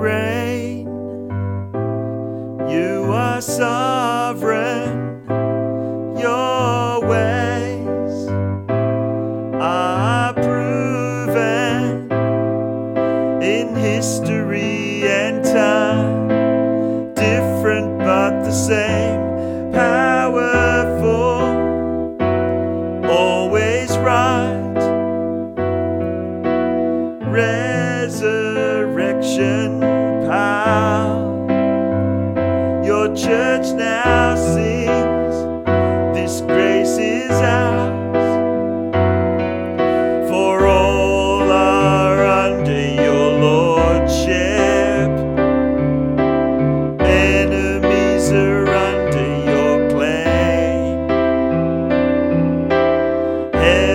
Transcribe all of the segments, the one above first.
You reign, you are sovereign, your ways are proven in history and time, different but the same,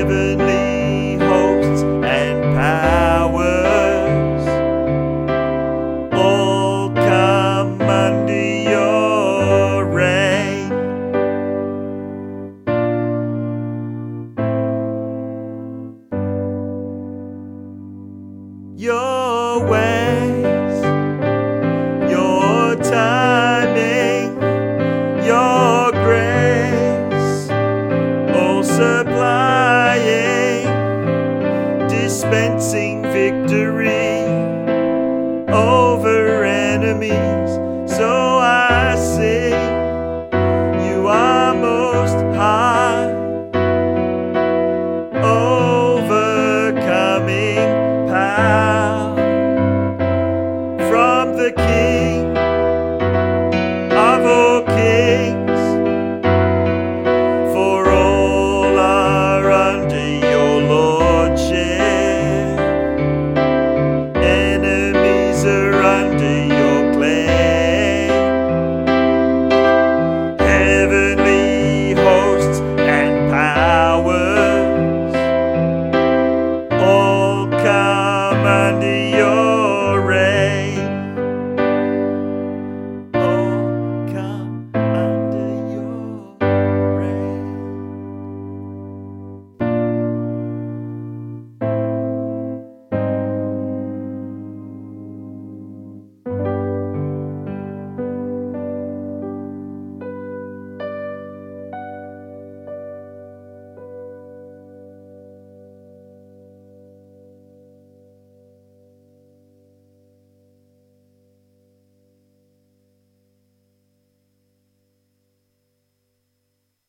Heavenly hosts and powers all come under your reign. Your ways, your timing, your grace, all supplying, dispensing victory